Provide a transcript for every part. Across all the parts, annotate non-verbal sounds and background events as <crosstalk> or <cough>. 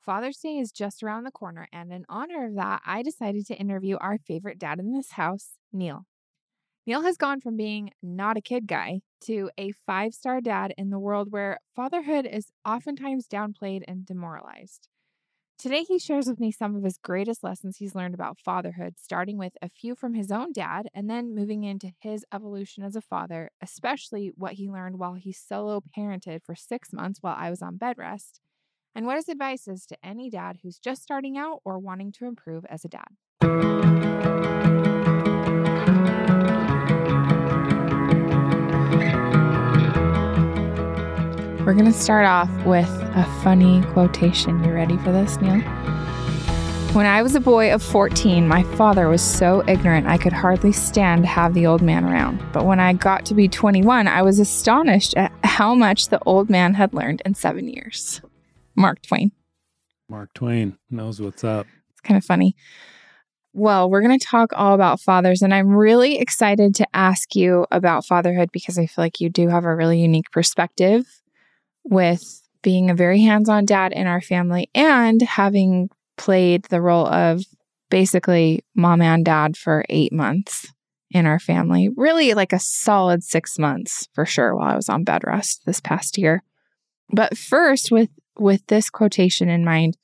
Father's Day is just around the corner, and in honor of that, I decided to interview our favorite dad in this house, Neil. Neil has gone from being not a kid guy to a five star dad in the world where fatherhood is oftentimes downplayed and demoralized. Today, he shares with me some of his greatest lessons he's learned about fatherhood, starting with a few from his own dad and then moving into his evolution as a father, especially what he learned while he solo parented for six months while I was on bed rest, and what his advice is to any dad who's just starting out or wanting to improve as a dad. We're going to start off with a funny quotation. You ready for this, Neil? When I was a boy of 14, my father was so ignorant I could hardly stand to have the old man around. But when I got to be 21, I was astonished at how much the old man had learned in seven years. Mark Twain. Mark Twain knows what's up. It's kind of funny. Well, we're going to talk all about fathers, and I'm really excited to ask you about fatherhood because I feel like you do have a really unique perspective with being a very hands on dad in our family and having played the role of basically mom and dad for eight months in our family. Really, like a solid six months for sure while I was on bed rest this past year. But first, with with this quotation in mind,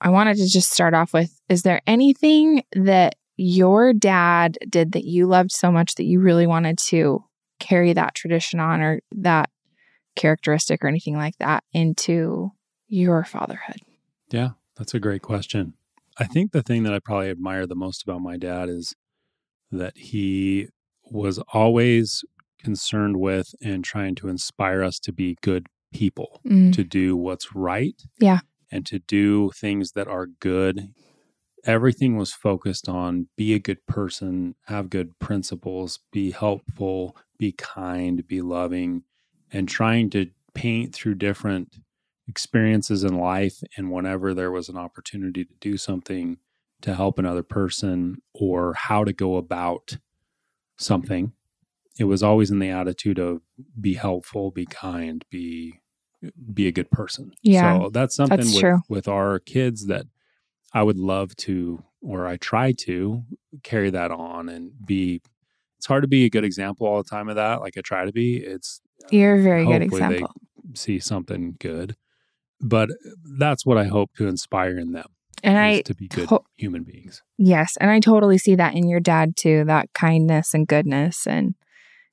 I wanted to just start off with is there anything that your dad did that you loved so much that you really wanted to carry that tradition on or that characteristic or anything like that into your fatherhood? Yeah, that's a great question. I think the thing that I probably admire the most about my dad is that he was always concerned with and trying to inspire us to be good people, Mm, to do what's right. Yeah. And to do things that are good. Everything was focused on be a good person, have good principles, be helpful, be kind, be loving, and trying to paint through different experiences in life. And whenever there was an opportunity to do something to help another person or how to go about something, it was always in the attitude of be helpful, be kind, be be a good person. Yeah, So that's something that's with, true. with our kids that I would love to or I try to carry that on and be it's hard to be a good example all the time of that. Like I try to be. It's You're a very good example. see something good. But that's what I hope to inspire in them And I, to be good to- human beings. yes, and I totally see that in your dad too, that kindness and goodness. And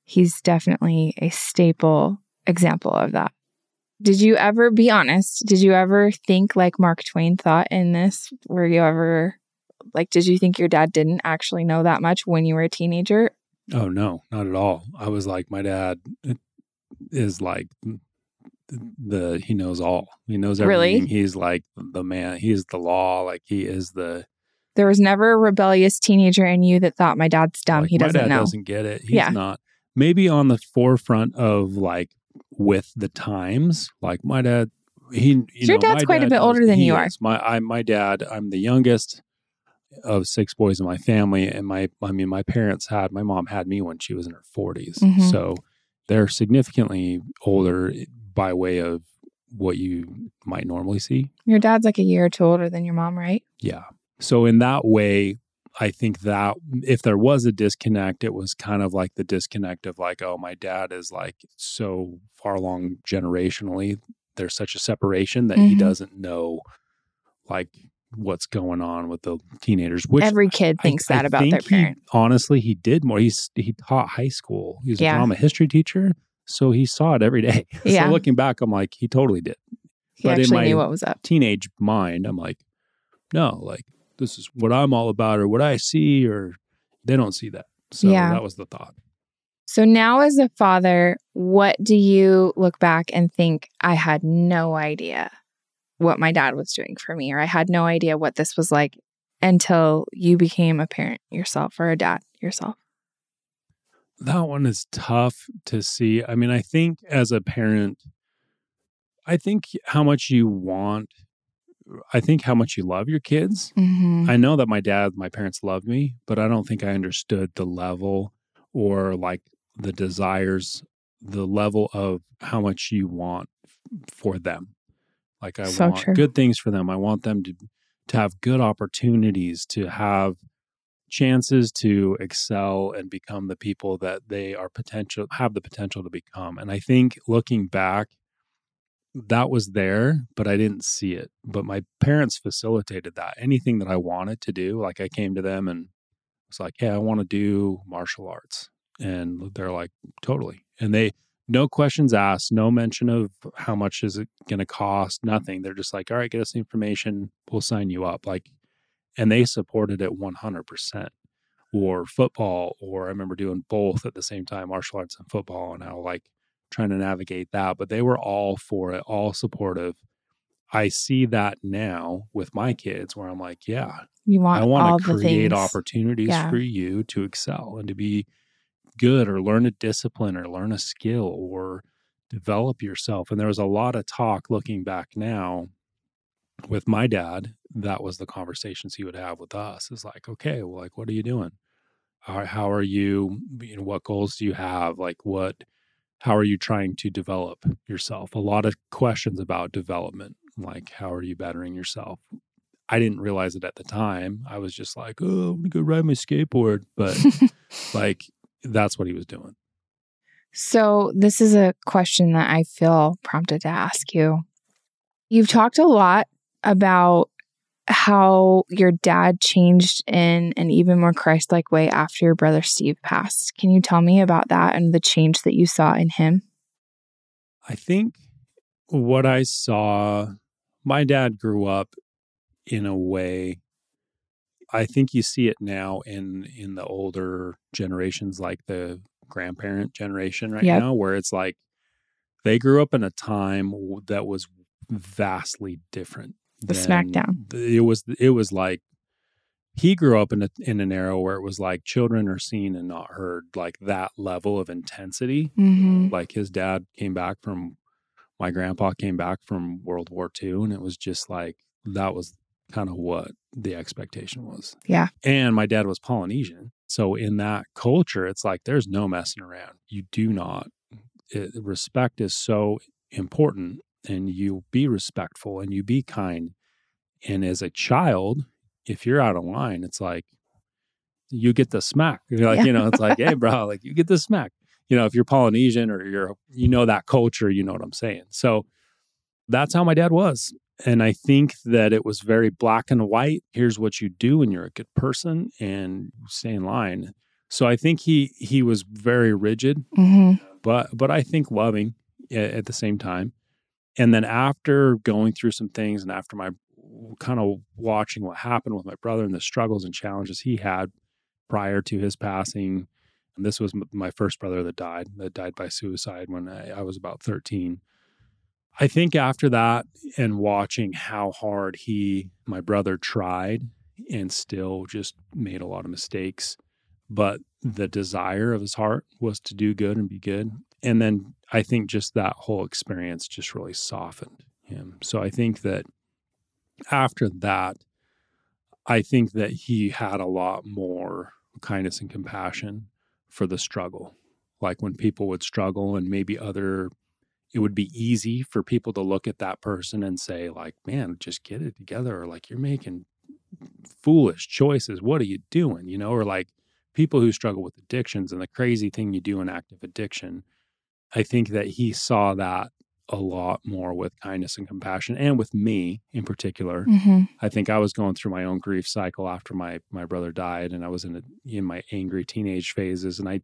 he's definitely a staple example of that. Did you ever be honest? Did you ever think like Mark Twain thought in this? Were you ever like, did you think your dad didn't actually know that much when you were a teenager? Oh no, not at all. I was like my dad eh, is like the he knows all. He knows Really? everything. He's like the man. He's the law. Like he is the There was never a rebellious teenager in you that thought my dad's dumb. like, he my doesn't dad know. doesn't get it. He's Yeah. not maybe on the forefront of like with the times. Like my dad, he you Your know, dad's quite a bit older than you are. My I my dad. I'm the youngest of six boys in my family, and my I mean my parents had my mom had me when she was in her 40s, Mhm. so they're significantly older by way of what you might normally see. Your dad's like a year or two older than your mom, right? Yeah. So in that way, I think that if there was a disconnect, it was kind of like the disconnect of like, oh, my dad is like so far along generationally. There's such a separation that he Mhm. doesn't know like what's going on with the teenagers. Which Every kid I- thinks I that about their think he- parent. honestly, he did more. He's he taught high school. He was Yeah. a drama history teacher, so he saw it every day. <laughs> Yeah. so looking back, I'm like, he totally did. He but in my- knew what was up. teenage mind, I'm like, no, like this is what I'm all about or what I see, or they don't see that. So Yeah. that was the thought. So now, as a father, what do you look back and think, I had no idea what my dad was doing for me, or I had no idea what this was like until you became a parent yourself or a dad yourself? That one is tough to see. I mean, I think as a parent, I think how much you want, I think how much you love your kids. Mm-hmm. I know that my dad, my parents loved me, but I don't think I understood the level or like the desires, the level of how much you want for them. Like I So want true. good things for them. I want them to to have good opportunities, to have chances to excel and become the people that they are potential have the potential to become. And I think looking back, that was there, but I didn't see it. But my parents facilitated that. Anything that I wanted to do, like I came to them and was like, "Hey, I want to do martial arts," and they're like, "Totally." And they no questions asked, no mention of how much is it going to cost, nothing. They're just like, "All right, get us the information, we'll sign you up." Like, and they supported it one hundred percent. Or football, or I remember doing both at the same time, martial arts and football, and how like trying to navigate that. But they were all for it, all supportive. I see that now with my kids, where I'm like, yeah, You want I want to create opportunities Yeah. for you to excel and to be good or learn a discipline or learn a skill or develop yourself. And there was a lot of talk looking back now with my dad. That was the conversations he would have with us is like, okay, well, like, what are you doing? How, how are you, you know, what goals do you have? Like, what, how are you trying to develop yourself? A lot of questions about development, like, how are you bettering yourself? I didn't realize it at the time. I was just like, oh, I'm gonna go ride my skateboard. But <laughs> like, that's what he was doing. So, this is a question that I feel prompted to ask you. You've talked a lot about how your dad changed in an even more Christ like way after your brother Steve passed. Can you tell me about that and the change that you saw in him? I think what I saw, my dad grew up in a way. I think you see it now in in the older generations, like the grandparent generation right Yep. now, where it's like they grew up in a time that was vastly different. The smackdown. It was it was like he grew up in a in an era where it was like children are seen and not heard, like that level of intensity Mm-hmm. like his dad came back from my grandpa came back from World War II and it was just like that was kind of what the expectation was. Yeah. And my dad was Polynesian. So in that culture it's like there's no messing around. You do not it, respect is so important and you be respectful and you be kind. And as a child, if you're out of line, it's like you get the smack. You're <laughs> like, Yeah. you know, it's like, hey, bro, like you get the smack you know, if you're Polynesian or you're, you know, that culture, you know what I'm saying. So that's how my dad was. And I think that it was very black and white. Here's what you do when you're a good person and stay in line. So I think he he was very rigid, Mm-hmm. but but I think loving a- at the same time. And then after going through some things and after my kind of watching what happened with my brother and the struggles and challenges he had prior to his passing, and this was my first brother that died, that died by suicide when I, I was about 13. I think after that and watching how hard he, my brother, tried and still just made a lot of mistakes, but the desire of his heart was to do good and be good. And then I think just that whole experience just really softened him. So I think that after that, I think that he had a lot more kindness and compassion for the struggle. Like when people would struggle and maybe other, it would be easy for people to look at that person and say, like, man, just get it together. Or like, you're making foolish choices. What are you doing? You know, or like people who struggle with addictions and the crazy thing you do in active addiction. I think that he saw that a lot more with kindness and compassion and with me in particular. Mm-hmm. I think I was going through my own grief cycle after my my brother died, and I was in a, in my angry teenage phases, and I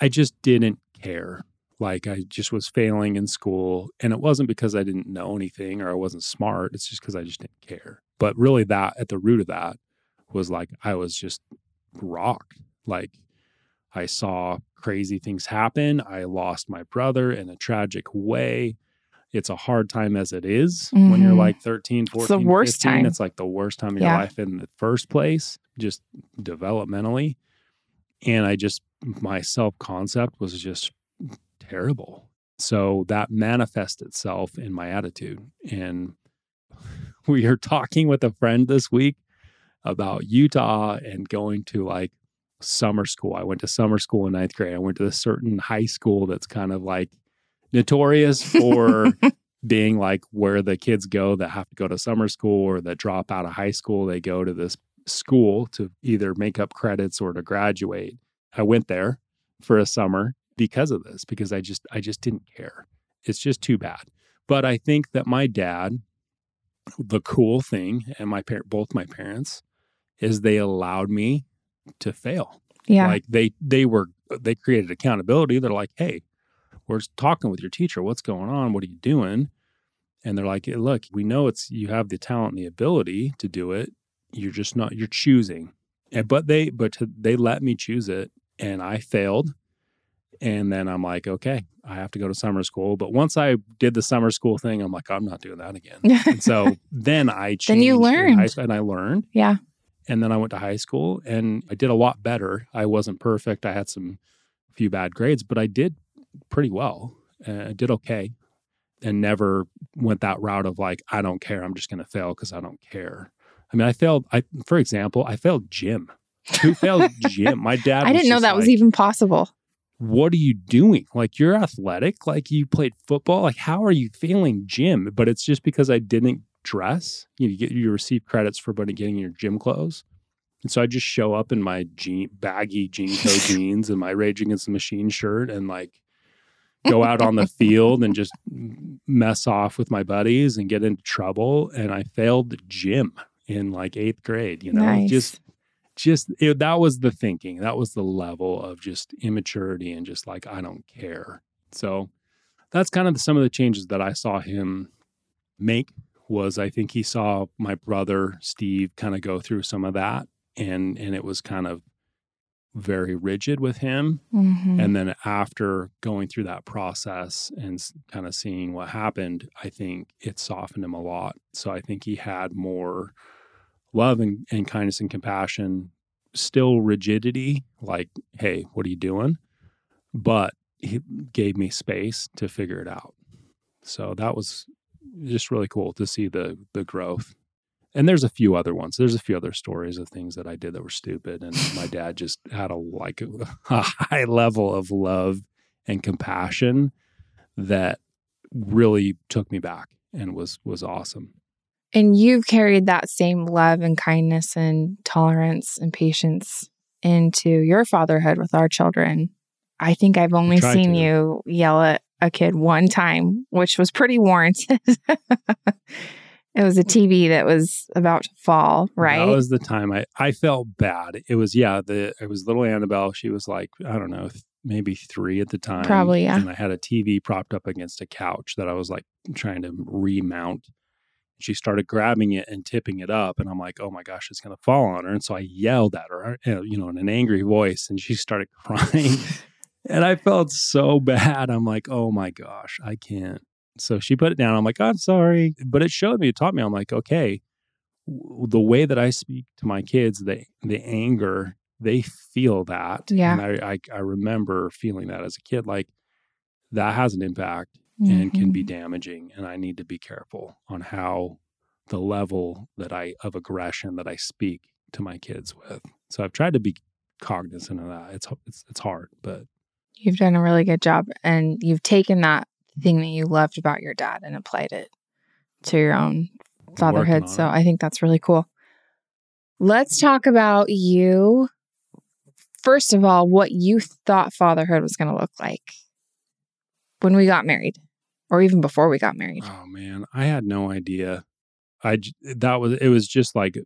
I just didn't care. Like I just was failing in school, and it wasn't because I didn't know anything or I wasn't smart. It's just because I just didn't care. But really, that at the root of that was like I was just rocked. Like I saw crazy things happen. I lost my brother in a tragic way. It's a hard time as it is when you're Mhm. like 13, 14, It's the worst 15. time. It's like the worst time of Yeah. your life in the first place, just developmentally. And I just, my self concept was just terrible. So that manifests itself in my attitude. And <laughs> we are talking with a friend this week about Utah and going to like summer school. I went to summer school in ninth grade. I went to a certain high school that's kind of like notorious for <laughs> being like where the kids go that have to go to summer school or that drop out of high school, they go to this school to either make up credits or to graduate. I went there for a summer because of this because I just I just didn't care. It's just too bad. But I think that my dad the cool thing and my parent both my parents is they allowed me to fail. Yeah. Like they they were they created accountability. They're like, "Hey, we're talking with your teacher. What's going on? What are you doing?" And they're like, hey, "Look, we know it's you have the talent and the ability to do it. You're just not you're choosing." And but they but to, they let me choose it and I failed. And then I'm like, okay, I have to go to summer school. But once I did the summer school thing, I'm like, I'm not doing that again. <laughs> and so then I. Then you learned. and I learned. yeah. And then I went to high school and I did a lot better. I wasn't perfect. I had some few bad grades, but I did pretty well. Uh, I did okay and never went that route of like, I don't care. I'm just going to fail because I don't care. I mean, I failed. I, for example, I failed gym. Who failed <laughs> gym? My dad. I didn't know that was even possible. What are you doing? Like you're athletic. Like you played football. Like how are you failing gym? But it's just because I didn't dress. You get you receive credits for getting your gym clothes. And so I just show up in my jean baggy jean toe <laughs> jeans and my Rage Against the Machine shirt and like <laughs> go out on the field and just mess off with my buddies and get into trouble. And I failed the gym in like eighth grade. You know, nice. just just it, that was the thinking. That was the level of just immaturity and just like I don't care. So that's kind of some of the changes that I saw him make was I think he saw my brother Steve kind of go through some of that and and it was kind of very rigid with him. Mhm. and then after going through that process and kind of seeing what happened I think it softened him a lot. So I think he had more love and, and kindness and compassion still rigidity like hey what are you doing? But he gave me space to figure it out. So that was just really cool to see the the growth and there's a few other ones there's a few other stories of things that i did that were stupid and my dad just had a like <laughs> a high level of love and compassion that really took me back and was was awesome And you've carried that same love and kindness and tolerance and patience into your fatherhood with our children. I think I've only seen to. you yell at a kid one time, which was pretty warranted. <laughs> it was a TV that was about to fall, right? That was the time I I felt bad. It was yeah, the it was little Annabelle. She was like I don't know, th- maybe three at the time. Probably, yeah. And I had a TV propped up against a couch that I was like trying to remount. She started grabbing it and tipping it up, and I'm like, oh my gosh, it's gonna fall on her. And so I yelled at her, you know, in an angry voice, and she started <laughs> crying. And I felt so <laughs> bad. I'm like, oh my gosh, I can't. So she put it down. I'm like, I'm sorry. But it showed me, it taught me, I'm like, okay, w- the way that I speak to my kids, the the anger, they feel that. Yeah. And I, I I remember feeling that as a kid. Like that has an impact and can be Mhm. damaging. And I need to be careful on how the level that I of aggression that I speak to my kids with. So I've tried to be cognizant of that. It's it's it's hard, but You've done a really good job. And you've taken that thing that you loved about your dad and applied it to your own fatherhood. So it. I think that's really cool. Let's talk about you. First of all, what you thought fatherhood was going to look like when we got married or even before we got married. Oh man, I had no idea. I that was it was just like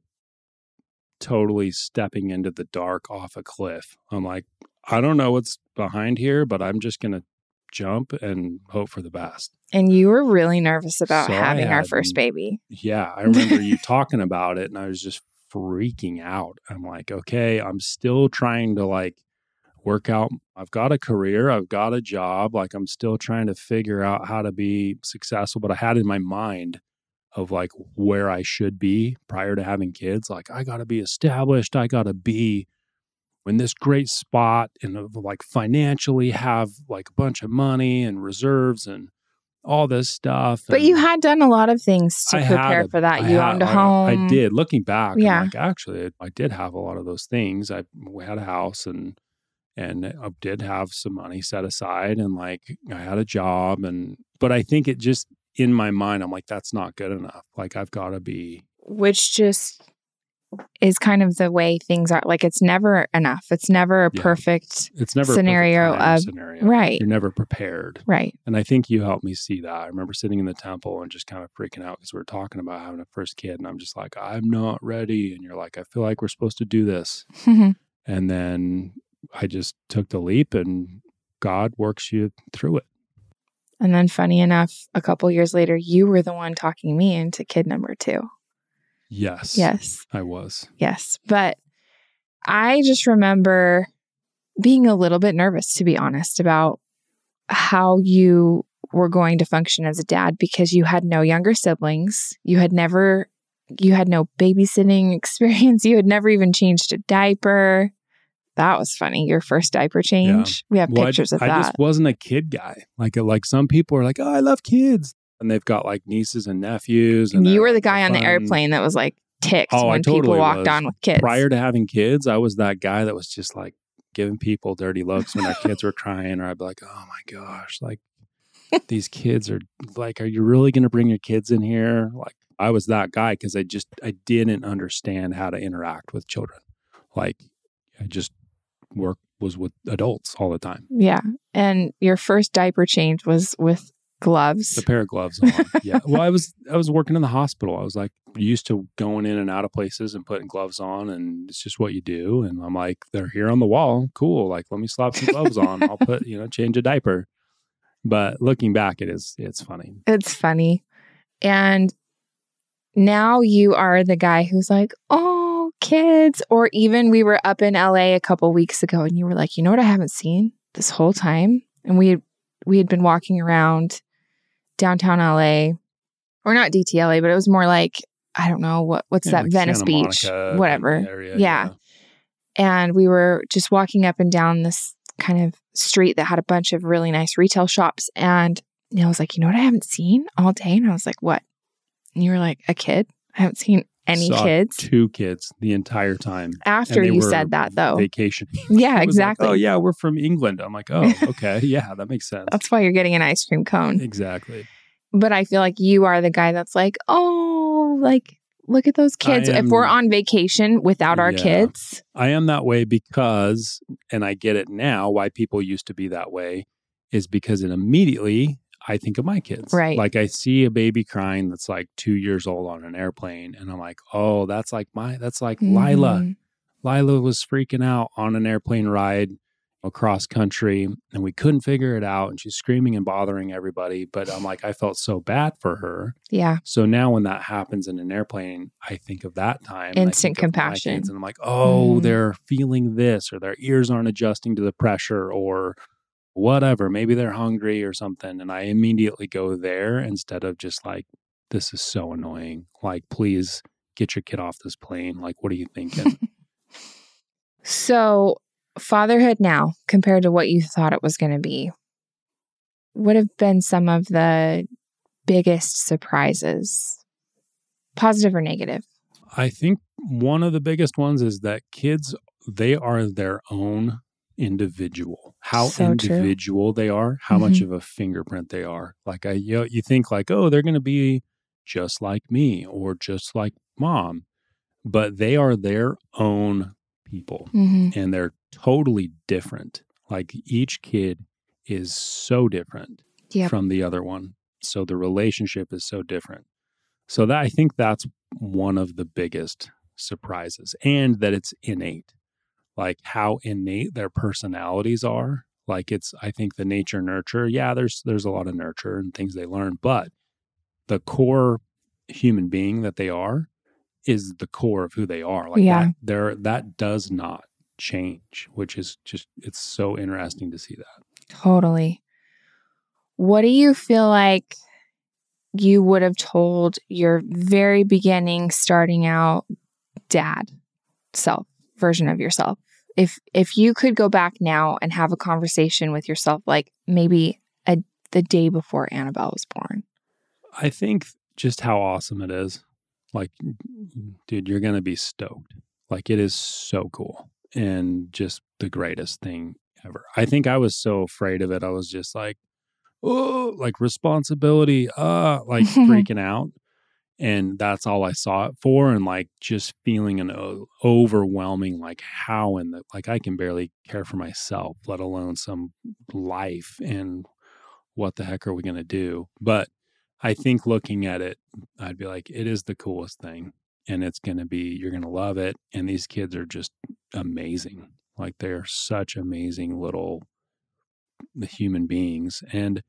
totally stepping into the dark off a cliff. I'm like, I don't know what's behind here, but I'm just going to jump and hope for the best. And you were really nervous about So having our first baby. Yeah, I remember you <laughs> talking about it and I was just freaking out. I'm like, okay, I'm still trying to like work out. I've got a career, I've got a job, like I'm still trying to figure out how to be successful, but I had in my mind of like where I should be prior to having kids, like I got to be established, I got to be in this great spot and uh, like financially have like a bunch of money and reserves and all this stuff. But and- you had done a lot of things to I prepare a- for that. I you had- owned a I- home. I, did. Looking back, Yeah. I'm like actually, I did have a lot of those things. I had a house and and I did have some money set aside, and like I had a job, and but I think it just in my mind, I'm like, that's not good enough. Like I've got to be which just is kind of the way things are. Like it's never enough. It's never a Yeah. perfect it's never a perfect Scenario of- scenario. right. You're never prepared. right. And I think you helped me see that. I remember sitting in the temple and just kind of freaking out because we were talking about having a first kid. And I'm just like, I'm not ready. And you're like, I feel like we're supposed to do this. <laughs> And then I just took the leap and God works you through it. and then funny enough, a couple years later, you were the one talking me into kid number two. Yes. Yes. I was. Yes. But I just remember being a little bit nervous, to be honest, about how you were going to function as a dad because you had no younger siblings. You had never, you had no babysitting <laughs> experience. You had never even changed a diaper. That was funny. Your first diaper change. We have Well, I- pictures of I, that. I just wasn't a kid guy. Like like some people are like, oh, I love kids, and they've got like nieces and nephews. and And you were the guy on the airplane that was like ticked Oh, I when people walked was. on with kids. Prior to having kids, I was that guy that was just like giving people dirty <laughs> looks when their kids were crying, or I'd be like, oh my gosh, like <laughs> these kids are like, are you really going to bring your kids in here? Like I was that guy because I just I didn't understand how to interact with children. Like I just work was with adults all the time. yeah. And your first diaper change was with gloves. The pair of gloves on. Yeah. <laughs> Well, I was I was working in the hospital. I was like used to going in and out of places and putting gloves on and it's just what you do. And I'm like, they're here on the wall. Cool. Like let me slap some gloves on. I'll put, you know, change a diaper. But looking back, it is it's funny. It's funny. And now you are the guy who's like, oh, kids. Or even we were up in LA a couple weeks ago and you were like, you know what I haven't seen this whole time? And we had, we had been walking around downtown LA, or not DTLA, but it was more like, I don't know what what's Yeah, that like Venice Santa Beach, Monica whatever. area, Yeah. and we were just walking up and down this kind of street that had a bunch of really nice retail shops. And Neil was like, You know what I haven't seen all day? And I was like, What? And you were like, A kid? I haven't seen any kids. Two kids the entire time. After you said that, though. Vacation. <laughs> yeah, was like, oh, exactly. oh yeah, we're from England. I'm like, oh, <laughs> okay. Yeah, that makes sense. That's why you're getting an ice cream cone. exactly. But I feel like you are the guy that's like, Oh, like, look at those kids. I if we're on vacation without our Yeah. kids, I am that way because, and I get it now why people used to be that way, is because it immediately I think of my kids. Right. Like I see a baby crying that's like two years old on an airplane, and I'm like, oh, that's like my, that's like Lila. Mhm. Lila was freaking out on an airplane ride across country, and we couldn't figure it out, and she's screaming and bothering everybody. But I'm like, I felt so bad for her. Yeah. So now when that happens in an airplane, I think of that time. Instant compassion. kids, and I'm like, oh, Mhm. they're feeling this, or their ears aren't adjusting to the pressure, or whatever. Maybe they're hungry or something. And I immediately go there instead of just like, this is so annoying. Like, please get your kid off this plane. Like, what are you thinking? <laughs> So, fatherhood now compared to what you thought it was going to be, what have been some of the biggest surprises, positive or negative? I think one of the biggest ones is that kids, they are their own individual. How So true. individual they are, how much of a fingerprint they are. Like I you, know, you think like, oh, they're going to be just like me or just like mom, but they are their own people Mm-hmm. and they're totally different. Like each kid is so different Yep. from the other one. So the relationship is so different. So that I think that's one of the biggest surprises and that it's innate. Like how innate their personalities are. Like it's I think the nature nurture. Yeah, there's there's a lot of nurture and things they learn, but the core human being that they are is the core of who they are. Like Yeah. that there that does not change, which is just it's so interesting to see that. Totally. What do you feel like you would have told your very beginning, starting out dad self version of yourself? If if you could go back now and have a conversation with yourself, like maybe a, the day before Annabelle was born. I think just how awesome it is. Like, dude, you're going to be stoked. Like, it is so cool and just the greatest thing ever. I think I was so afraid of it. I was just like, oh, like responsibility, uh, like <laughs> freaking out. And that's all I saw it for. And like just feeling an overwhelming, like how in the, like I can barely care for myself, let alone some life. And what the heck are we to do? But I think looking at it, I'd be like, it is the coolest thing. And it's to be, you're to love it. And these kids are just amazing. Like they're such amazing little human beings. And,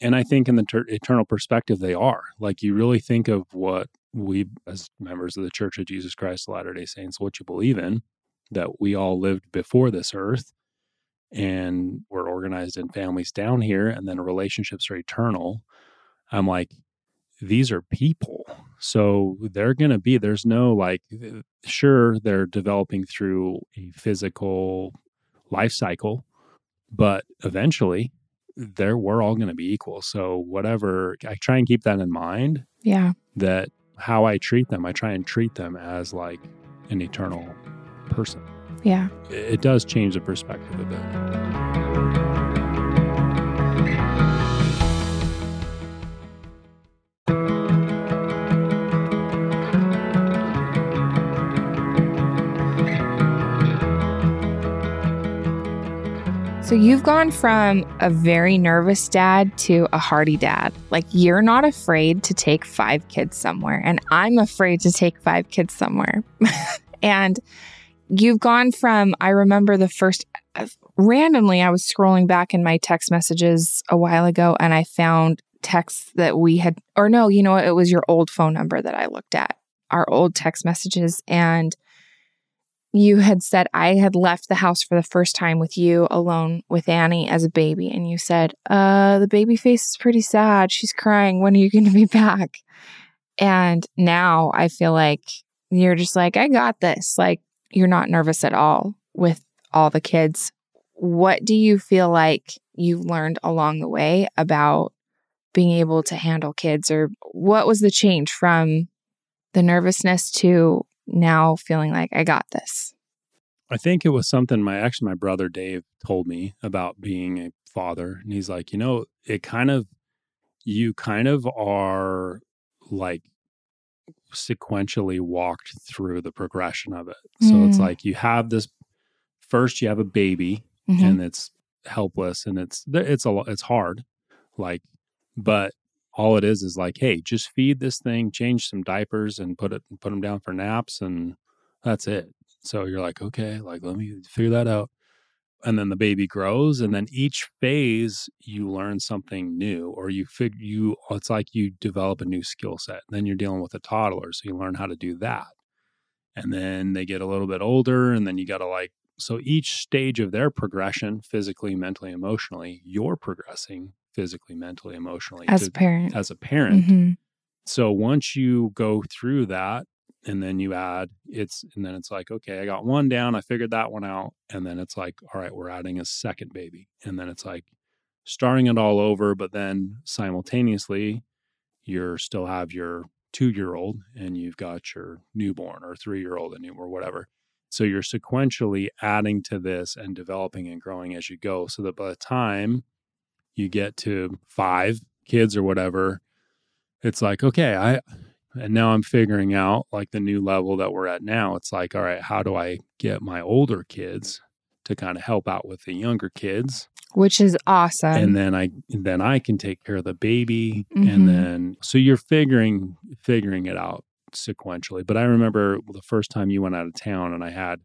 and I think in the ter- eternal perspective, they are. Like you really think of what we, as members of the Church of Jesus Christ of Latter day Saints, what you believe in, that we all lived before this earth and we're organized in families down here, and then relationships are eternal. I'm like, these are people. So they're going to be, there's no like, sure, they're developing through a physical life cycle, but eventually there we're all going to be equal. So whatever, I try and keep that in mind. Yeah. That how I treat them, I try and treat them as like an eternal person. Yeah. It does change the perspective a bit. You've gone from a very nervous dad to a hardy dad. Like you're not afraid to take five kids somewhere, and I'm afraid to take five kids somewhere. <laughs> and you've gone from, I remember the first, uh, randomly, I was scrolling back in my text messages a while ago and I found texts that we had, or no, you know? It was your old phone number that I looked at, our old text messages. And you had said I had left the house for the first time with you alone with Annie as a baby. And you said, uh, the baby face is pretty sad. She's crying. When are you going to be back? And now I feel like you're just like, I got this. Like, you're not nervous at all with all the kids. What do you feel like you've learned along the way about being able to handle kids? Or what was the change from the nervousness to now feeling like I got this? I think it was something my actually my brother Dave told me about being a father. And he's like, you know, it kind of you kind of are like sequentially walked through the progression of it. So Mm. it's like you have this first you have a baby Mhm. and it's helpless and it's it's a it's hard like but all it is is like hey just feed this thing change some diapers and put it put them down for naps and that's it. So you're like okay like let me figure that out. And then the baby grows and then each phase you learn something new or you fig you it's like you develop a new skill set. Then you're dealing with a toddler so you learn how to do that. And then they get a little bit older and then you got to like so each stage of their progression physically mentally emotionally you're progressing physically mentally emotionally As to- a parent. as a parent Mhm. so once you go through that and then you add it's and then it's like okay i got one down i figured that one out and then it's like all right we're adding a second baby and then it's like starting it all over but then simultaneously you're still have your two year old and you've got your newborn or three year old and or whatever so you're sequentially adding to this and developing and growing as you go so that by the time you get to five kids or whatever it's like okay i and now i'm figuring out like the new level that we're at now it's like all right how do i get my older kids to kind of help out with the younger kids Which is awesome. and then i then i can take care of the baby Mhm. and then so you're figuring figuring it out sequentially but i remember the first time you went out of town and i had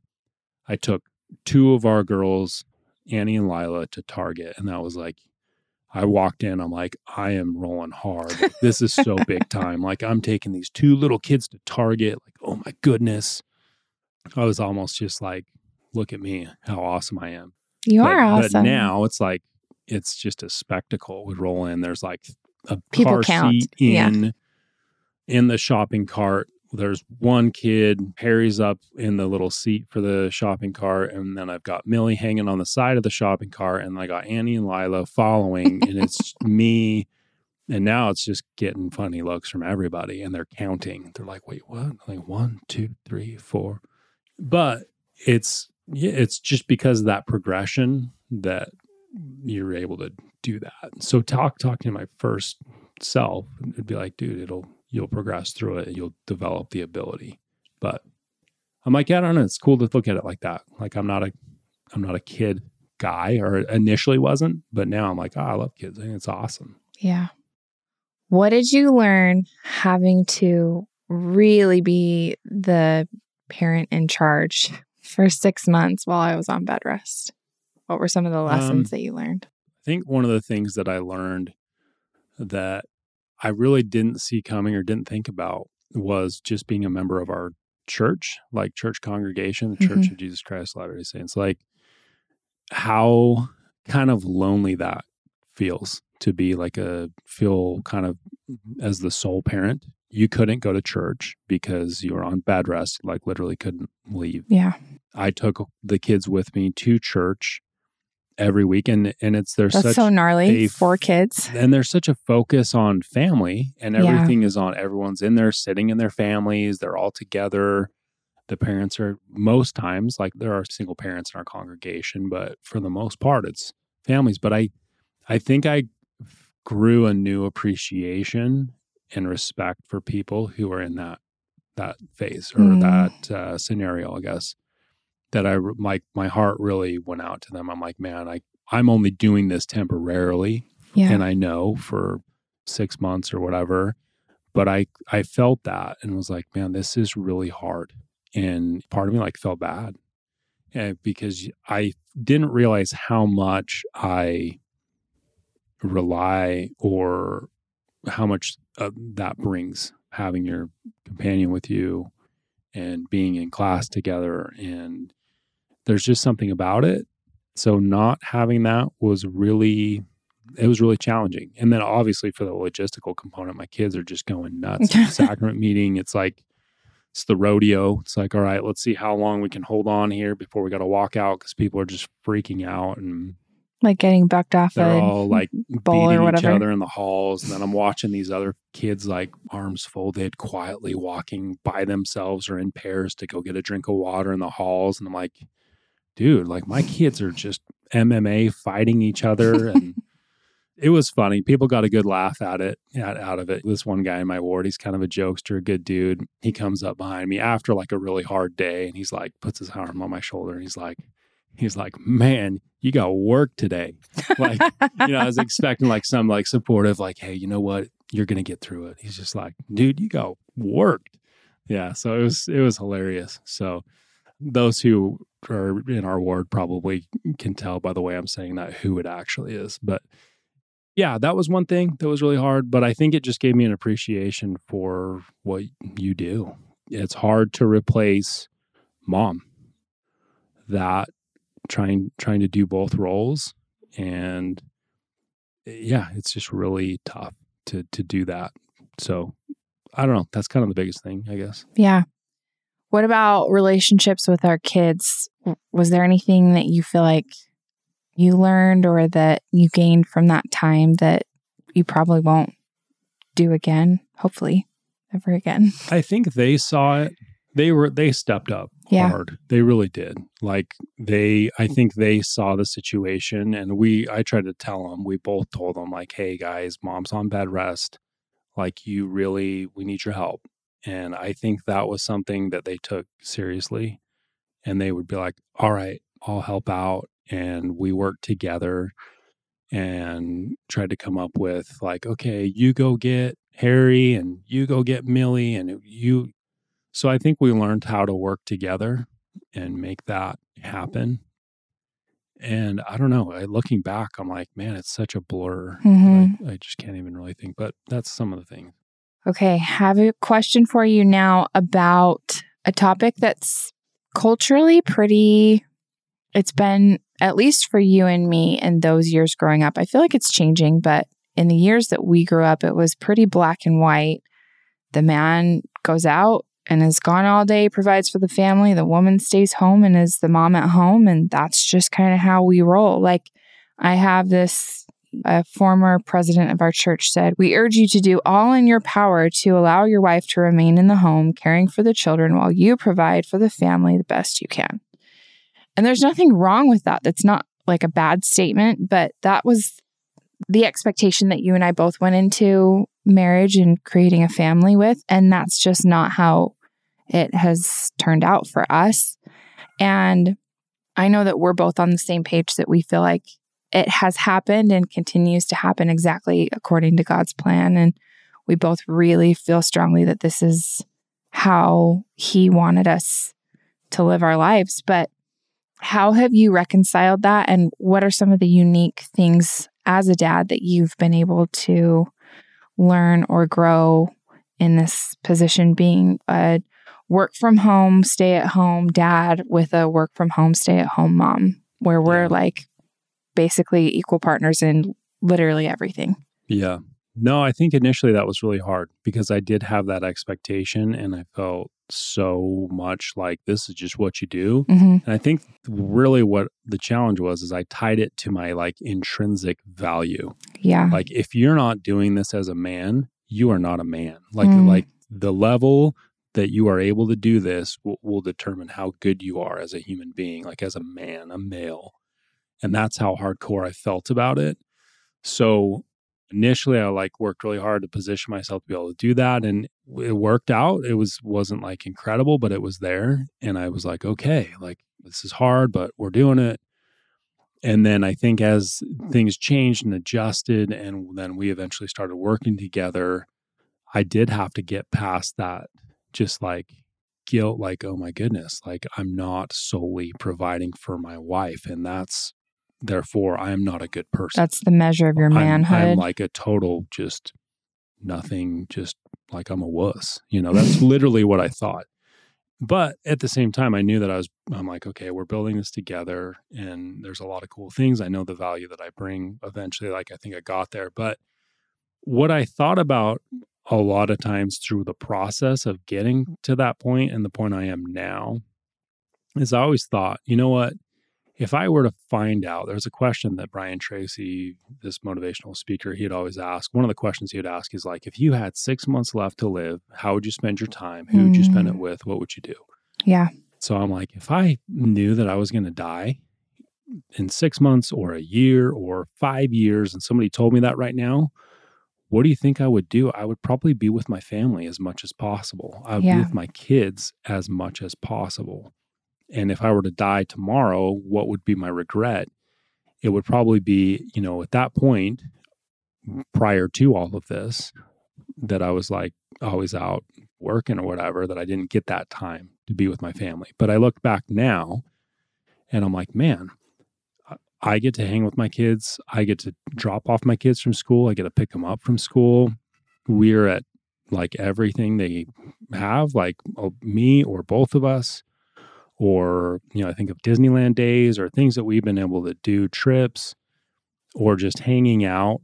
i took two of our girls annie and lila to target and that was like I walked in, I'm like, I am rolling hard. This is so big time. <laughs> Like, I'm taking these two little kids to Target. Like, oh my goodness. I was almost just like, look at me, how awesome I am. you but, are awesome. But now it's like, it's just a spectacle. We roll in, there's like a People car count. seat Yeah. in in the shopping cart. There's one kid, Harry's up in the little seat for the shopping cart, and then I've got Millie hanging on the side of the shopping cart, and I got Annie and Lila following, and it's <laughs> me. And now it's just getting funny looks from everybody, and they're counting. They're like, "Wait, what? Like one, two, three, four. But it's yeah, it's just because of that progression that you're able to do that. So talk talking to my first self, it'd be like, dude, it'll you'll progress through it and you'll develop the ability. But I'm like, yeah, I don't know. It's cool to look at it like that. Like I'm not a I'm not a kid guy or initially wasn't, but now I'm like, oh, I love kids. I think it's awesome. Yeah. What did you learn having to really be the parent in charge for six months while I was on bed rest? What were some of the lessons um, that you learned? I think one of the things that I learned that I really didn't see coming or didn't think about was just being a member of our church, like church congregation, the Church mm-hmm. of Jesus Christ Latter day Saints. Like how kind of lonely that feels to be like a feel kind of as the sole parent. You couldn't go to church because you were on bed rest, like literally couldn't leave. Yeah. I took the kids with me to church every week and and it's there's That's such so gnarly. A, Four kids. And there's such a focus on family and everything yeah. is on everyone's in there sitting in their families, they're all together. The parents are most times like there are single parents in our congregation, but for the most part it's families. But I I think I grew a new appreciation and respect for people who are in that that phase or mm. that uh, scenario, I guess that I like my heart really went out to them. I'm like, man, I I'm only doing this temporarily, yeah. and I know for six months or whatever, but I I felt that and was like, man, this is really hard, and part of me like felt bad, and eh, because I didn't realize how much I rely or how much uh, that brings having your companion with you and being in class together and there's just something about it. So not having that was really it was really challenging. And then obviously for the logistical component, my kids are just going nuts. <laughs> sacrament meeting, it's like it's the rodeo. It's like, all right, let's see how long we can hold on here before we got to walk out because people are just freaking out and like getting bucked off. They're all like <laughs> beating each other in the halls. And then I'm watching these other kids like arms folded, quietly walking by themselves or in pairs to go get a drink of water in the halls. And I'm like, dude, like my kids are just MMA fighting each other and it was funny. People got a good laugh at it out of it. This one guy in my ward, he's kind of a jokester, a good dude. He comes up behind me after like a really hard day and he's like puts his arm on my shoulder and he's like he's like, "Man, you got work today." Like, you know, I was expecting like some like supportive like, "Hey, you know what? You're going to get through it." He's just like, "Dude, you got worked." Yeah, so it was it was hilarious. So those who are in our ward probably can tell by the way I'm saying that who it actually is. But yeah, that was one thing that was really hard, but I think it just gave me an appreciation for what you do. It's hard to replace mom. That trying trying to do both roles and yeah, it's just really tough to to do that. So, I don't know, that's kind of the biggest thing, I guess. Yeah. What about relationships with our kids? Was there anything that you feel like you learned or that you gained from that time that you probably won't do again, hopefully, ever again? <laughs> I think they saw it. They were they stepped up yeah. hard. They really did. Like they I mm. think they saw the situation and we I tried to tell them, we both told them like, "Hey guys, mom's on bed rest. Like you really we need your help." And I think that was something that they took seriously. And they would be like, all right, I'll help out. And we worked together and tried to come up with, like, okay, you go get Harry and you go get Millie and you. So I think we learned how to work together and make that happen. And I don't know, I, looking back, I'm like, man, it's such a blur. Mm-hmm. I, I just can't even really think, but that's some of the things. Okay, have a question for you now about a topic that's culturally pretty it's been at least for you and me in those years growing up. I feel like it's changing, but in the years that we grew up, it was pretty black and white. The man goes out and is gone all day, provides for the family. The woman stays home and is the mom at home. And that's just kind of how we roll. Like, I have this a former president of our church said, We urge you to do all in your power to allow your wife to remain in the home, caring for the children while you provide for the family the best you can. And there's nothing wrong with that. That's not like a bad statement, but that was the expectation that you and I both went into marriage and creating a family with. And that's just not how it has turned out for us. And I know that we're both on the same page that we feel like it has happened and continues to happen exactly according to God's plan. And we both really feel strongly that this is how He wanted us to live our lives. But how have you reconciled that? And what are some of the unique things as a dad that you've been able to learn or grow in this position being a work from home, stay at home dad with a work from home, stay at home mom, where we're like basically equal partners in literally everything. Yeah. No, I think initially that was really hard because I did have that expectation and I felt so much like this is just what you do. Mm-hmm. And I think really what the challenge was is I tied it to my like intrinsic value. Yeah. Like if you're not doing this as a man, you are not a man. Like mm. like the level that you are able to do this will, will determine how good you are as a human being, like as a man, a male. And that's how hardcore I felt about it. So initially I like worked really hard to position myself to be able to do that and it worked out. It was wasn't like incredible, but it was there and I was like, okay, like this is hard, but we're doing it. And then I think as things changed and adjusted and then we eventually started working together, I did have to get past that just like guilt like oh my goodness, like I'm not solely providing for my wife and that's Therefore, I am not a good person. That's the measure of your manhood. I'm, I'm like a total just nothing, just like I'm a wuss. You know, that's literally what I thought. But at the same time, I knew that I was, I'm like, okay, we're building this together and there's a lot of cool things. I know the value that I bring eventually. Like, I think I got there. But what I thought about a lot of times through the process of getting to that point and the point I am now is I always thought, you know what? If I were to find out, there's a question that Brian Tracy, this motivational speaker, he'd always ask. One of the questions he would ask is like, if you had six months left to live, how would you spend your time? Who would you spend it mm. with? What would you do? Yeah. So I'm like, if I knew that I was going to die in six months or a year or five years, and somebody told me that right now, what do you think I would do? I would probably be with my family as much as possible. I would yeah. be with my kids as much as possible. And if I were to die tomorrow, what would be my regret? It would probably be, you know, at that point, prior to all of this, that I was like always out working or whatever, that I didn't get that time to be with my family. But I look back now and I'm like, man, I get to hang with my kids. I get to drop off my kids from school. I get to pick them up from school. We're at like everything they have, like oh, me or both of us or you know i think of disneyland days or things that we've been able to do trips or just hanging out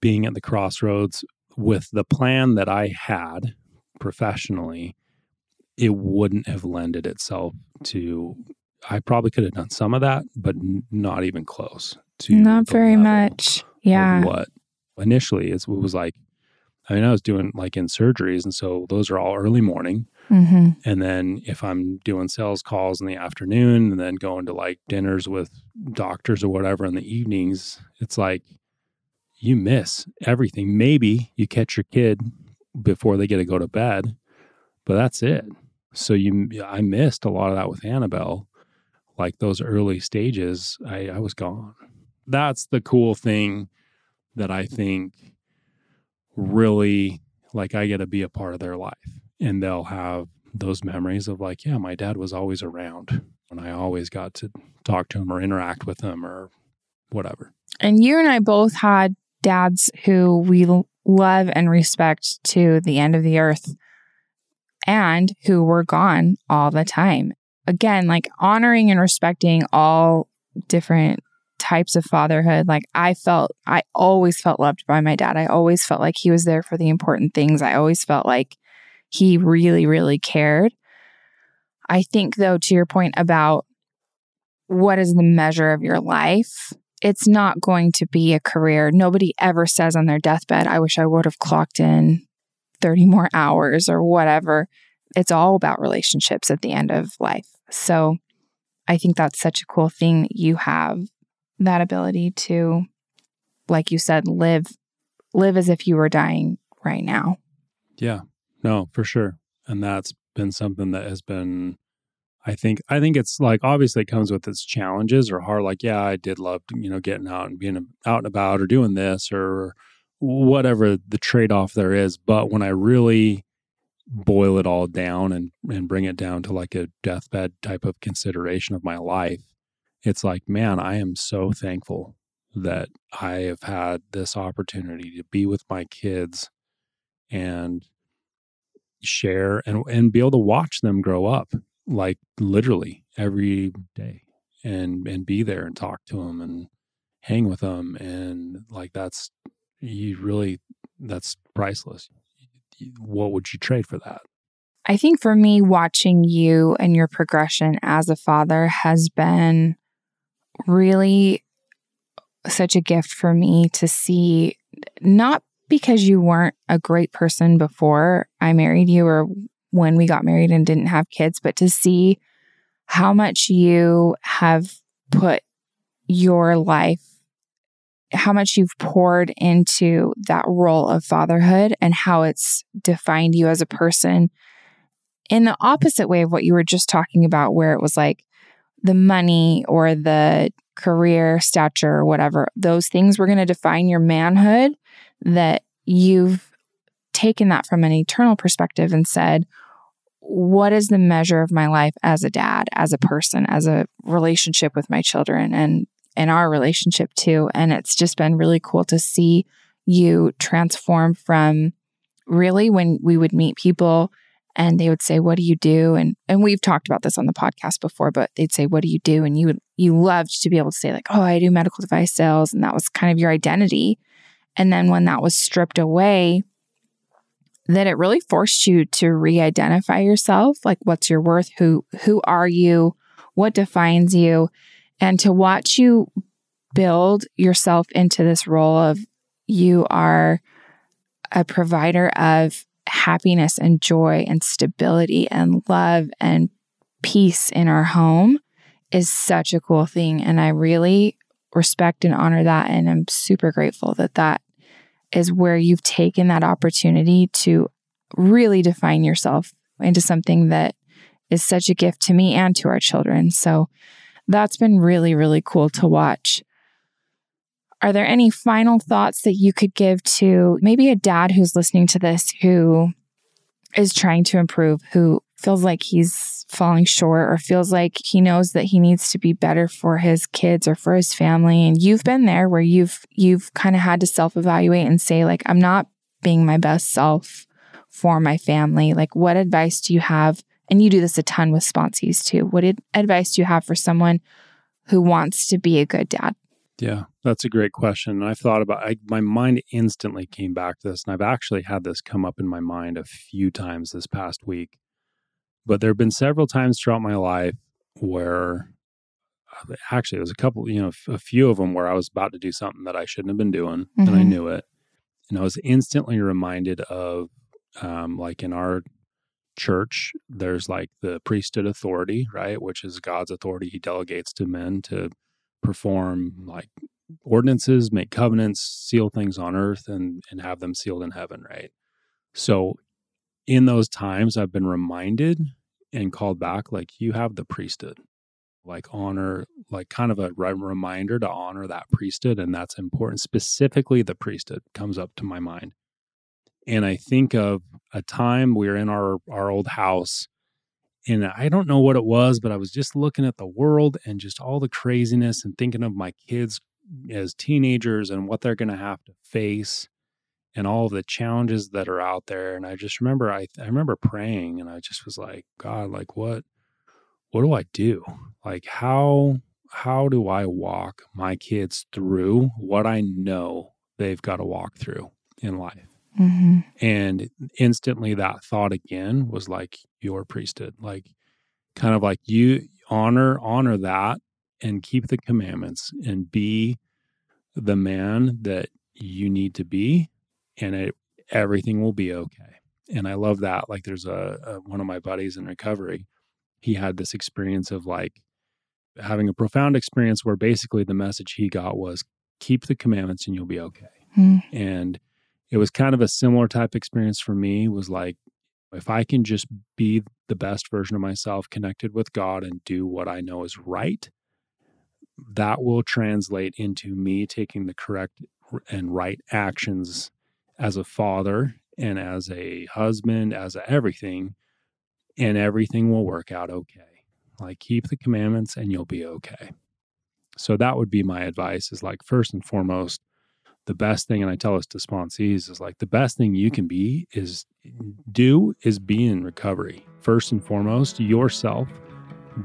being at the crossroads with the plan that i had professionally it wouldn't have lended itself to i probably could have done some of that but not even close to not very much. yeah. what initially it was like i mean i was doing like in surgeries and so those are all early morning Mm-hmm. And then if I'm doing sales calls in the afternoon and then going to like dinners with doctors or whatever in the evenings, it's like you miss everything. Maybe you catch your kid before they get to go to bed, but that's it. So you, I missed a lot of that with Annabelle. Like those early stages, I, I was gone. That's the cool thing that I think really like I get to be a part of their life and they'll have those memories of like, yeah, my dad was always around and I always got to talk to him or interact with him or whatever. And you and I both had dads who we love and respect to the end of the earth and who were gone all the time. Again, like honoring and respecting all different types of fatherhood. Like I felt, I always felt loved by my dad. I always felt like he was there for the important things. I always felt like he really, really cared. I think, though, to your point about what is the measure of your life, it's not going to be a career. Nobody ever says on their deathbed, I wish I would have clocked in 30 more hours or whatever. It's all about relationships at the end of life. So I think that's such a cool thing that you have that ability to like you said, live live as if you were dying right now. Yeah. No, for sure. And that's been something that has been I think I think it's like obviously it comes with its challenges or hard like yeah, I did love, you know, getting out and being out and about or doing this or whatever the trade-off there is, but when I really boil it all down and and bring it down to like a deathbed type of consideration of my life, it's like, man, I am so thankful that I have had this opportunity to be with my kids and share and and be able to watch them grow up like literally every day and and be there and talk to them and hang with them and like that's you really that's priceless. What would you trade for that? I think for me watching you and your progression as a father has been really such a gift for me to see not because you weren't a great person before I married you or when we got married and didn't have kids, but to see how much you have put your life, how much you've poured into that role of fatherhood and how it's defined you as a person in the opposite way of what you were just talking about, where it was like the money or the career, stature, or whatever, those things were going to define your manhood, that you've taken that from an eternal perspective and said, what is the measure of my life as a dad, as a person, as a relationship with my children and and our relationship too. And it's just been really cool to see you transform from really when we would meet people and they would say what do you do? And and we've talked about this on the podcast before but they'd say what do you do? And you would you loved to be able to say like oh i do medical device sales and that was kind of your identity and then when that was stripped away that it really forced you to re-identify yourself like what's your worth who who are you what defines you and to watch you build yourself into this role of you are a provider of happiness and joy and stability and love and peace in our home is such a cool thing. And I really respect and honor that. And I'm super grateful that that is where you've taken that opportunity to really define yourself into something that is such a gift to me and to our children. So that's been really, really cool to watch. Are there any final thoughts that you could give to maybe a dad who's listening to this who is trying to improve, who feels like he's falling short or feels like he knows that he needs to be better for his kids or for his family and you've been there where you've you've kind of had to self-evaluate and say like I'm not being my best self for my family. Like what advice do you have? And you do this a ton with sponsees too. What advice do you have for someone who wants to be a good dad? Yeah, that's a great question. and I've thought about I, my mind instantly came back to this, and I've actually had this come up in my mind a few times this past week. But there have been several times throughout my life where uh, actually it was a couple, you know, a few of them where I was about to do something that I shouldn't have been doing, mm-hmm. and I mm-hmm. knew it. And I was instantly reminded of, um, like in our church, there's like the priesthood authority, right, which is God's authority He delegates to men to perform like ordinances, make covenants, seal things on earth, and and have them sealed in heaven, right? So in those times I've been reminded and called back like you have the priesthood. Like honor, like kind of a reminder to honor that priesthood. And that's important. Specifically, the priesthood comes up to my mind. And I think of a time we were in our, our old house and I don't know what it was, but I was just looking at the world and just all the craziness and thinking of my kids as teenagers and what they're going to have to face and all the challenges that are out there. And I just remember, I, I remember praying and I just was like, God, like what, what do I do? Like how, how do I walk my kids through what I know they've got to walk through in life? Mm-hmm. And instantly that thought again was like your priesthood, like kind of like you honor, honor that and keep the commandments and be the man that you need to be and it, everything will be okay. And I love that. Like there's a, a one of my buddies in recovery, he had this experience of like having a profound experience where basically the message he got was keep the commandments and you'll be okay. Mm. And it was kind of a similar type experience for me was like if I can just be the best version of myself connected with God and do what I know is right, that will translate into me taking the correct and right actions as a father and as a husband, as a everything, and everything will work out okay. Like keep the commandments and you'll be okay. So that would be my advice is like first and foremost, the best thing, and I tell this to sponsees, is like the best thing you can be is do is be in recovery. First and foremost, yourself,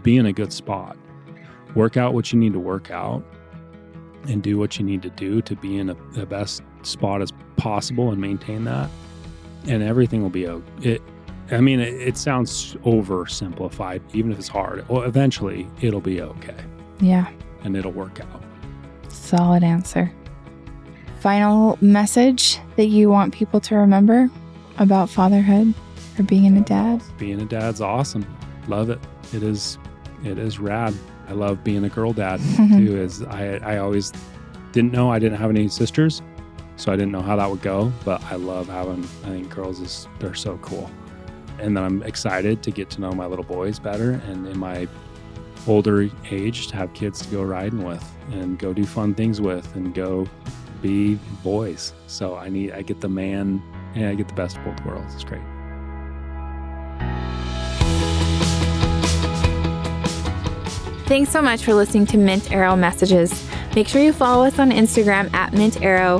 be in a good spot. Work out what you need to work out and do what you need to do to be in a, the best spot as possible and maintain that. And everything will be okay. It, I mean, it, it sounds oversimplified, even if it's hard. Well, eventually, it'll be okay. Yeah. And it'll work out. Solid answer final message that you want people to remember about fatherhood or being a dad? Being a dad's awesome. Love it. It is it is rad. I love being a girl dad <laughs> too. Is I I always didn't know I didn't have any sisters, so I didn't know how that would go. But I love having. I think girls is they're so cool, and then I'm excited to get to know my little boys better, and in my older age to have kids to go riding with and go do fun things with and go be boys. So I need I get the man and I get the best of both worlds. It's great. Thanks so much for listening to Mint Arrow Messages. Make sure you follow us on Instagram at Mint Arrow,